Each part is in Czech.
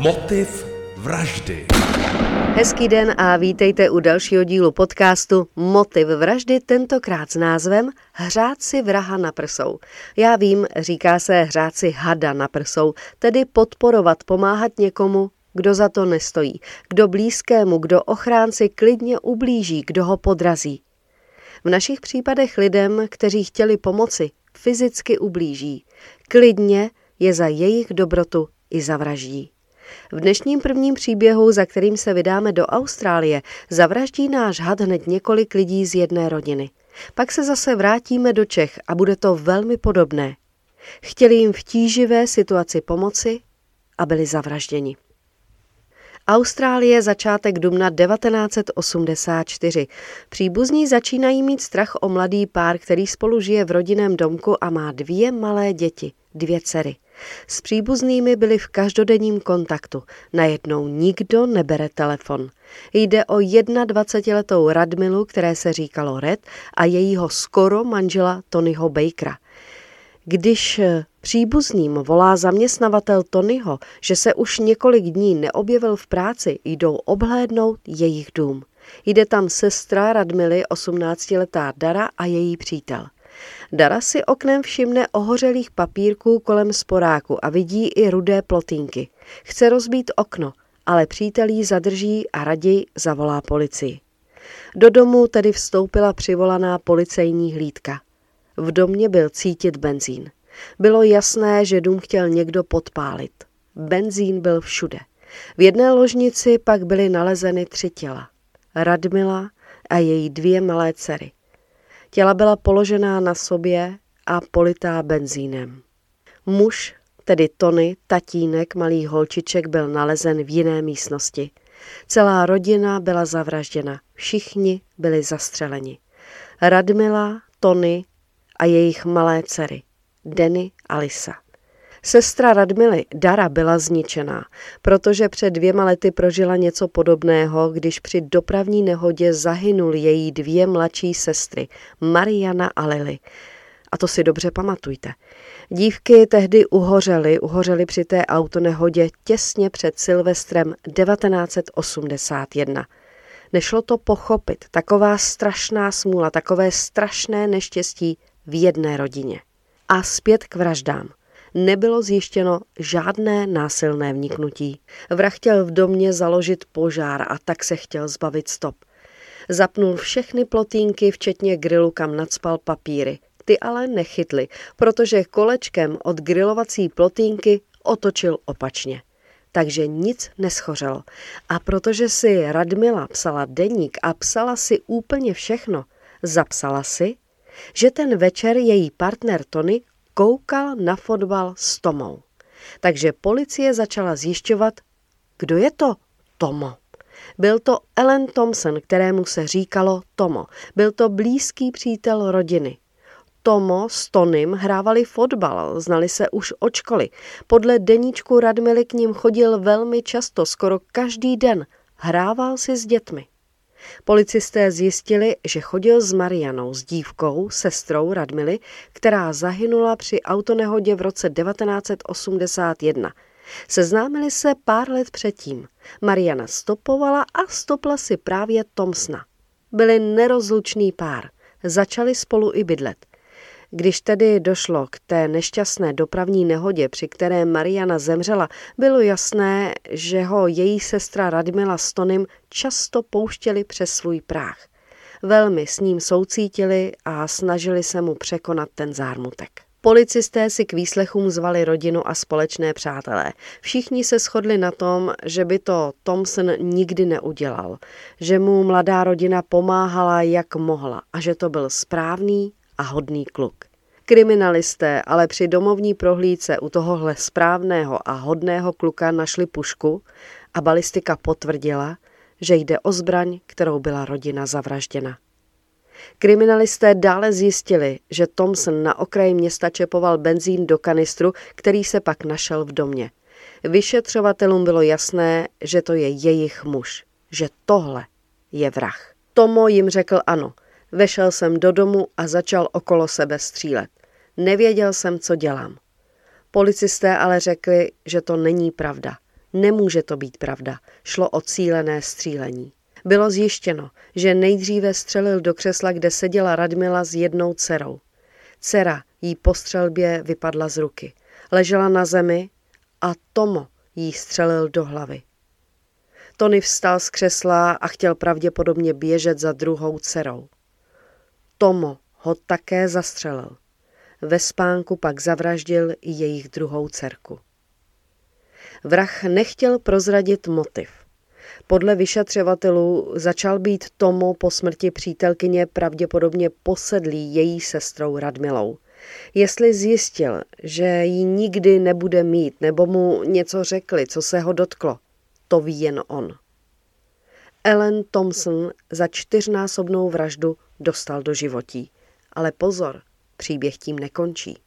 Motiv vraždy. Hezký den a vítejte u dalšího dílu podcastu Motiv vraždy, tentokrát s názvem Hřát si vraha na prsou. Já vím, říká se hřát si hada na prsou, tedy podporovat, pomáhat někomu, kdo za to nestojí, kdo blízkému, kdo ochránci klidně ublíží, kdo ho podrazí. V našich případech lidem, kteří chtěli pomoci, fyzicky ublíží. Klidně je za jejich dobrotu i zavraždí. V dnešním prvním příběhu, za kterým se vydáme do Austrálie, zavraždí náš had hned několik lidí z jedné rodiny. Pak se zase vrátíme do Čech a bude to velmi podobné. Chtěli jim v tíživé situaci pomoci a byli zavražděni. Austrálie začátek dubna 1984. Příbuzní začínají mít strach o mladý pár, který spolu žije v rodinném domku a má dvě malé děti, dvě dcery. S příbuznými byli v každodenním kontaktu. Najednou nikdo nebere telefon. Jde o 21-letou Radmilu, které se říkalo Red, a jejího skoro manžela Tonyho Bakera. Když příbuzným volá zaměstnavatel Tonyho, že se už několik dní neobjevil v práci, jdou obhlédnout jejich dům. Jde tam sestra Radmily, 18-letá Dara a její přítel. Dara si oknem všimne ohořelých papírků kolem sporáku a vidí i rudé plotínky. Chce rozbít okno, ale přítel jí zadrží a raději zavolá policii. Do domu tedy vstoupila přivolaná policejní hlídka. V domě byl cítit benzín. Bylo jasné, že dům chtěl někdo podpálit. Benzín byl všude. V jedné ložnici pak byly nalezeny tři těla. Radmila a její dvě malé dcery. Těla byla položená na sobě a politá benzínem. Muž, tedy Tony, tatínek malých holčiček, byl nalezen v jiné místnosti. Celá rodina byla zavražděna, všichni byli zastřeleni. Radmila, Tony a jejich malé dcery, Denny a Lisa. Sestra Radmily, Dara, byla zničená, protože před dvěma lety prožila něco podobného, když při dopravní nehodě zahynul její dvě mladší sestry, Mariana a Lily. A to si dobře pamatujte. Dívky tehdy uhořely, uhořely při té autonehodě těsně před Silvestrem 1981. Nešlo to pochopit, taková strašná smůla, takové strašné neštěstí v jedné rodině. A zpět k vraždám nebylo zjištěno žádné násilné vniknutí. Vrah chtěl v domě založit požár a tak se chtěl zbavit stop. Zapnul všechny plotínky, včetně grilu, kam nadspal papíry. Ty ale nechytly, protože kolečkem od grilovací plotínky otočil opačně. Takže nic neschořelo. A protože si Radmila psala deník a psala si úplně všechno, zapsala si, že ten večer její partner Tony koukal na fotbal s Tomou. Takže policie začala zjišťovat, kdo je to Tomo. Byl to Ellen Thompson, kterému se říkalo Tomo. Byl to blízký přítel rodiny. Tomo s Tonym hrávali fotbal, znali se už od školy. Podle deníčku Radmily k ním chodil velmi často, skoro každý den. Hrával si s dětmi. Policisté zjistili, že chodil s Marianou, s dívkou, sestrou Radmily, která zahynula při autonehodě v roce 1981. Seznámili se pár let předtím. Mariana stopovala a stopla si právě Tomsna. Byli nerozlučný pár. Začali spolu i bydlet. Když tedy došlo k té nešťastné dopravní nehodě, při které Mariana zemřela, bylo jasné, že ho její sestra Radmila s Tonym často pouštěli přes svůj práh. Velmi s ním soucítili a snažili se mu překonat ten zármutek. Policisté si k výslechům zvali rodinu a společné přátelé. Všichni se shodli na tom, že by to Thompson nikdy neudělal, že mu mladá rodina pomáhala, jak mohla a že to byl správný a hodný kluk. Kriminalisté ale při domovní prohlídce u tohohle správného a hodného kluka našli pušku a balistika potvrdila, že jde o zbraň, kterou byla rodina zavražděna. Kriminalisté dále zjistili, že Thompson na okraji města čepoval benzín do kanistru, který se pak našel v domě. Vyšetřovatelům bylo jasné, že to je jejich muž, že tohle je vrah. Tomo jim řekl ano – Vešel jsem do domu a začal okolo sebe střílet. Nevěděl jsem, co dělám. Policisté ale řekli, že to není pravda. Nemůže to být pravda. Šlo o cílené střílení. Bylo zjištěno, že nejdříve střelil do křesla, kde seděla Radmila s jednou dcerou. Dcera jí po střelbě vypadla z ruky. Ležela na zemi a Tomo jí střelil do hlavy. Tony vstal z křesla a chtěl pravděpodobně běžet za druhou dcerou. Tomo ho také zastřelil. Ve spánku pak zavraždil i jejich druhou dcerku. Vrah nechtěl prozradit motiv. Podle vyšetřovatelů začal být Tomo po smrti přítelkyně pravděpodobně posedlý její sestrou Radmilou. Jestli zjistil, že ji nikdy nebude mít, nebo mu něco řekli, co se ho dotklo, to ví jen on. Ellen Thompson za čtyřnásobnou vraždu dostal do životí. Ale pozor, příběh tím nekončí.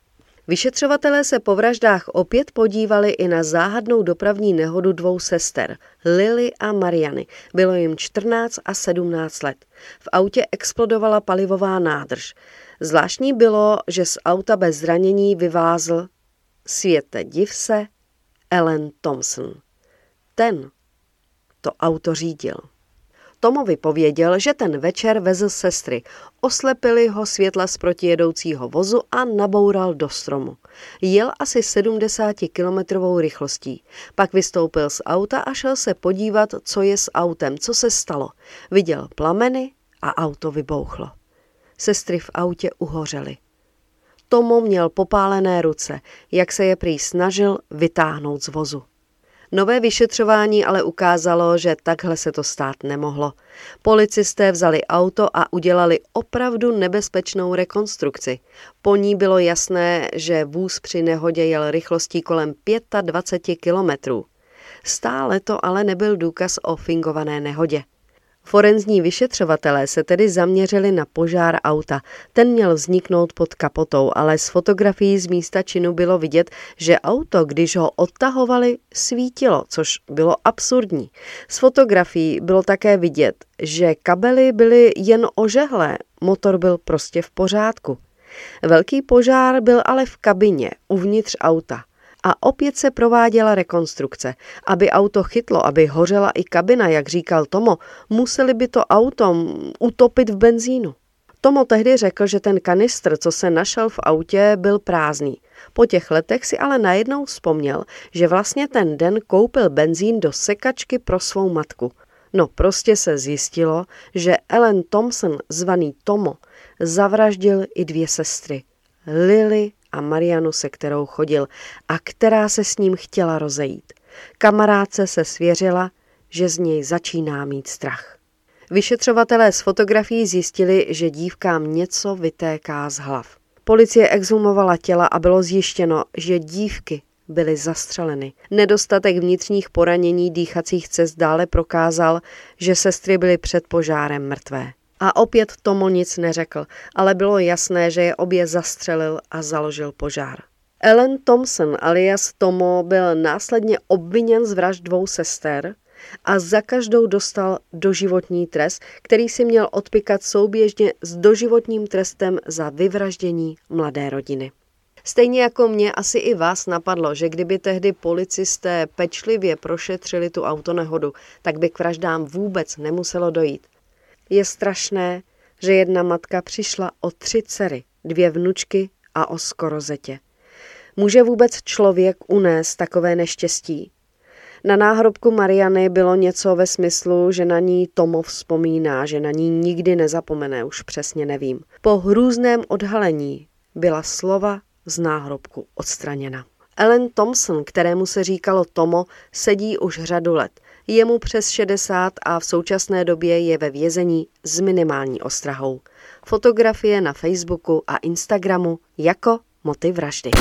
Vyšetřovatelé se po vraždách opět podívali i na záhadnou dopravní nehodu dvou sester, Lily a Mariany. Bylo jim 14 a 17 let. V autě explodovala palivová nádrž. Zvláštní bylo, že z auta bez zranění vyvázl světe div se Ellen Thompson. Ten to auto řídil. Tomovi pověděl, že ten večer vezl sestry. Oslepili ho světla z protijedoucího vozu a naboural do stromu. Jel asi 70 kilometrovou rychlostí. Pak vystoupil z auta a šel se podívat, co je s autem, co se stalo. Viděl plameny a auto vybouchlo. Sestry v autě uhořely. Tomo měl popálené ruce, jak se je prý snažil vytáhnout z vozu. Nové vyšetřování ale ukázalo, že takhle se to stát nemohlo. Policisté vzali auto a udělali opravdu nebezpečnou rekonstrukci. Po ní bylo jasné, že vůz při nehodě jel rychlostí kolem 25 kilometrů. Stále to ale nebyl důkaz o fingované nehodě. Forenzní vyšetřovatelé se tedy zaměřili na požár auta. Ten měl vzniknout pod kapotou, ale z fotografií z místa činu bylo vidět, že auto, když ho odtahovali, svítilo, což bylo absurdní. Z fotografií bylo také vidět, že kabely byly jen ožehlé, motor byl prostě v pořádku. Velký požár byl ale v kabině, uvnitř auta a opět se prováděla rekonstrukce. Aby auto chytlo, aby hořela i kabina, jak říkal Tomo, museli by to auto utopit v benzínu. Tomo tehdy řekl, že ten kanistr, co se našel v autě, byl prázdný. Po těch letech si ale najednou vzpomněl, že vlastně ten den koupil benzín do sekačky pro svou matku. No prostě se zjistilo, že Ellen Thompson, zvaný Tomo, zavraždil i dvě sestry. Lily a Marianu, se kterou chodil a která se s ním chtěla rozejít. Kamarádce se svěřila, že z něj začíná mít strach. Vyšetřovatelé z fotografií zjistili, že dívkám něco vytéká z hlav. Policie exhumovala těla a bylo zjištěno, že dívky byly zastřeleny. Nedostatek vnitřních poranění dýchacích cest dále prokázal, že sestry byly před požárem mrtvé. A opět Tomo nic neřekl, ale bylo jasné, že je obě zastřelil a založil požár. Ellen Thompson alias Tomo byl následně obviněn z vražd dvou sester a za každou dostal doživotní trest, který si měl odpikat souběžně s doživotním trestem za vyvraždění mladé rodiny. Stejně jako mě asi i vás napadlo, že kdyby tehdy policisté pečlivě prošetřili tu autonehodu, tak by k vraždám vůbec nemuselo dojít. Je strašné, že jedna matka přišla o tři dcery, dvě vnučky a o skorozetě. Může vůbec člověk unést takové neštěstí? Na náhrobku Mariany bylo něco ve smyslu, že na ní Tomo vzpomíná, že na ní nikdy nezapomene, už přesně nevím. Po hrůzném odhalení byla slova z náhrobku odstraněna. Ellen Thompson, kterému se říkalo Tomo, sedí už řadu let. Je mu přes 60 a v současné době je ve vězení s minimální ostrahou. Fotografie na Facebooku a Instagramu jako motiv vraždy.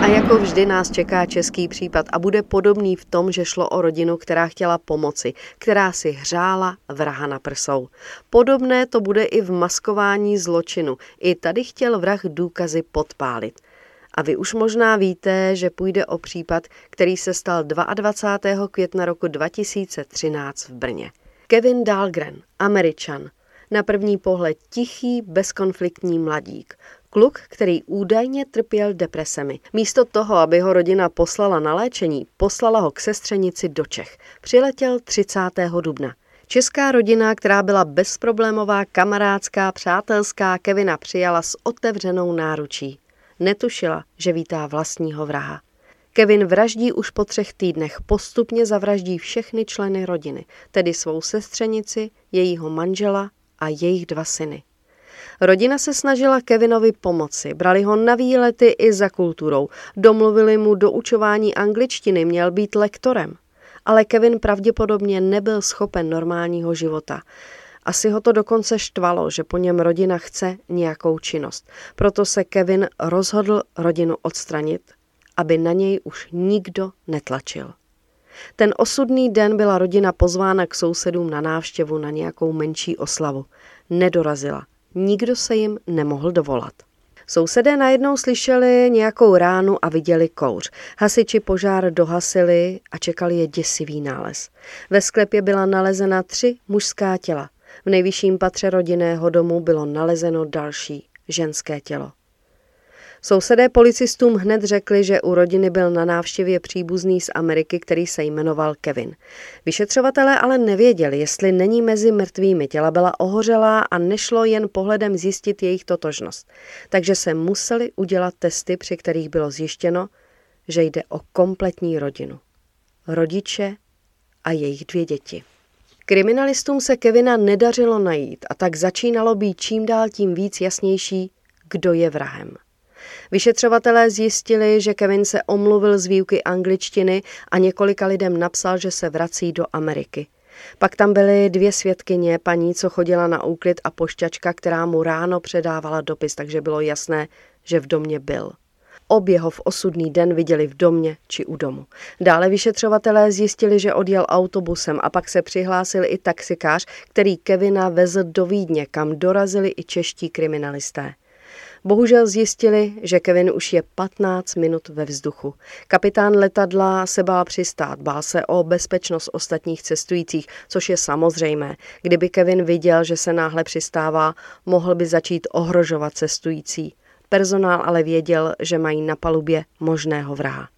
A jako vždy nás čeká český případ a bude podobný v tom, že šlo o rodinu, která chtěla pomoci, která si hřála vraha na prsou. Podobné to bude i v maskování zločinu. I tady chtěl vrah důkazy podpálit. A vy už možná víte, že půjde o případ, který se stal 22. května roku 2013 v Brně. Kevin Dahlgren, američan, Na první pohled tichý, bezkonfliktní mladík. Kluk, který údajně trpěl depresemi. Místo toho, aby ho rodina poslala na léčení, poslala ho k sestřenici do Čech. Přiletěl 30. dubna. Česká rodina, která byla bezproblémová, kamarádská, přátelská, Kevina přijala s otevřenou náručí. Netušila, že vítá vlastního vraha. Kevin vraždí už po třech týdnech, postupně zavraždí všechny členy rodiny, tedy svou sestřenici, jejího manžela a jejich dva syny. Rodina se snažila Kevinovi pomoci, brali ho na výlety i za kulturou, domluvili mu do učování angličtiny, měl být lektorem. Ale Kevin pravděpodobně nebyl schopen normálního života. Asi ho to dokonce štvalo, že po něm rodina chce nějakou činnost. Proto se Kevin rozhodl rodinu odstranit, aby na něj už nikdo netlačil. Ten osudný den byla rodina pozvána k sousedům na návštěvu na nějakou menší oslavu. Nedorazila. Nikdo se jim nemohl dovolat. Sousedé najednou slyšeli nějakou ránu a viděli kouř. Hasiči požár dohasili a čekali je děsivý nález. Ve sklepě byla nalezena tři mužská těla. V nejvyšším patře rodinného domu bylo nalezeno další ženské tělo. Sousedé policistům hned řekli, že u rodiny byl na návštěvě příbuzný z Ameriky, který se jmenoval Kevin. Vyšetřovatelé ale nevěděli, jestli není mezi mrtvými. Těla byla ohořelá a nešlo jen pohledem zjistit jejich totožnost. Takže se museli udělat testy, při kterých bylo zjištěno, že jde o kompletní rodinu. Rodiče a jejich dvě děti. Kriminalistům se Kevina nedařilo najít a tak začínalo být čím dál tím víc jasnější, kdo je vrahem. Vyšetřovatelé zjistili, že Kevin se omluvil z výuky angličtiny a několika lidem napsal, že se vrací do Ameriky. Pak tam byly dvě svědkyně, paní, co chodila na úklid a pošťačka, která mu ráno předávala dopis, takže bylo jasné, že v domě byl. Obě ho v osudný den viděli v domě či u domu. Dále vyšetřovatelé zjistili, že odjel autobusem a pak se přihlásil i taxikář, který Kevina vezl do Vídně, kam dorazili i čeští kriminalisté. Bohužel zjistili, že Kevin už je 15 minut ve vzduchu. Kapitán letadla se bál přistát, bál se o bezpečnost ostatních cestujících, což je samozřejmé. Kdyby Kevin viděl, že se náhle přistává, mohl by začít ohrožovat cestující. Personál ale věděl, že mají na palubě možného vraha.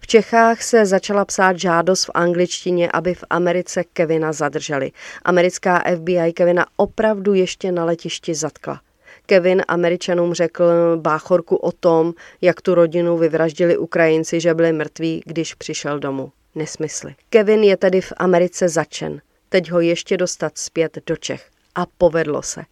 V Čechách se začala psát žádost v angličtině, aby v Americe Kevina zadrželi. Americká FBI Kevina opravdu ještě na letišti zatkla. Kevin Američanům řekl báchorku o tom, jak tu rodinu vyvraždili Ukrajinci, že byli mrtví, když přišel domů. Nesmysly. Kevin je tedy v Americe začen. Teď ho ještě dostat zpět do Čech. A povedlo se.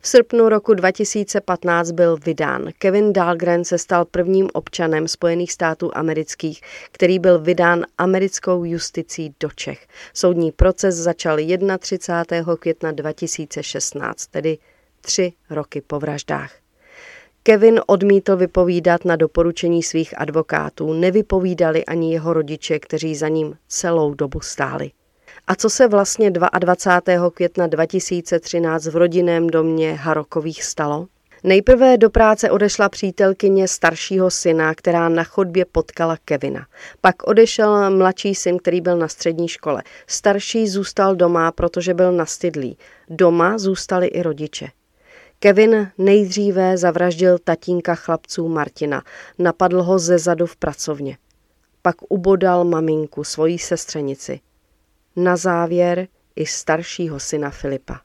V srpnu roku 2015 byl vydán. Kevin Dahlgren se stal prvním občanem Spojených států amerických, který byl vydán americkou justicí do Čech. Soudní proces začal 31. května 2016, tedy tři roky po vraždách. Kevin odmítl vypovídat na doporučení svých advokátů, nevypovídali ani jeho rodiče, kteří za ním celou dobu stáli. A co se vlastně 22. května 2013 v rodinném domě Harokových stalo? Nejprve do práce odešla přítelkyně staršího syna, která na chodbě potkala Kevina. Pak odešel mladší syn, který byl na střední škole. Starší zůstal doma, protože byl nastydlý. Doma zůstali i rodiče. Kevin nejdříve zavraždil tatínka chlapců Martina, napadl ho ze zadu v pracovně. Pak ubodal maminku, svoji sestřenici. Na závěr i staršího syna Filipa.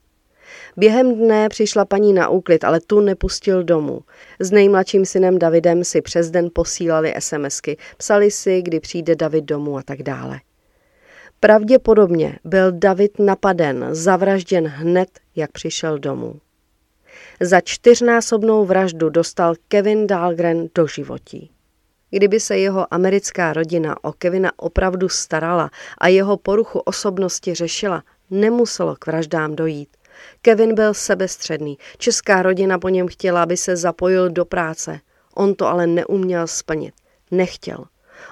Během dne přišla paní na úklid, ale tu nepustil domů. S nejmladším synem Davidem si přes den posílali SMSky, psali si, kdy přijde David domů a tak dále. Pravděpodobně byl David napaden, zavražděn hned, jak přišel domů. Za čtyřnásobnou vraždu dostal Kevin Dahlgren do životí. Kdyby se jeho americká rodina o Kevina opravdu starala a jeho poruchu osobnosti řešila, nemuselo k vraždám dojít. Kevin byl sebestředný. Česká rodina po něm chtěla, aby se zapojil do práce. On to ale neuměl splnit. Nechtěl.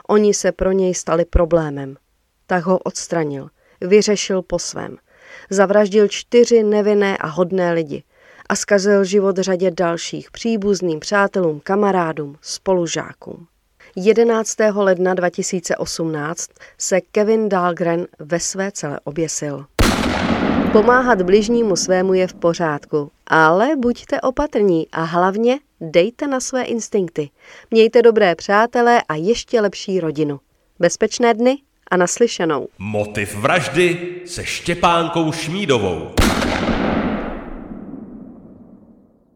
Oni se pro něj stali problémem. Tak ho odstranil. Vyřešil po svém. Zavraždil čtyři nevinné a hodné lidi a zkazil život řadě dalších příbuzným přátelům, kamarádům, spolužákům. 11. ledna 2018 se Kevin Dahlgren ve své cele oběsil. Pomáhat bližnímu svému je v pořádku, ale buďte opatrní a hlavně dejte na své instinkty. Mějte dobré přátelé a ještě lepší rodinu. Bezpečné dny a naslyšenou. Motiv vraždy se Štěpánkou Šmídovou.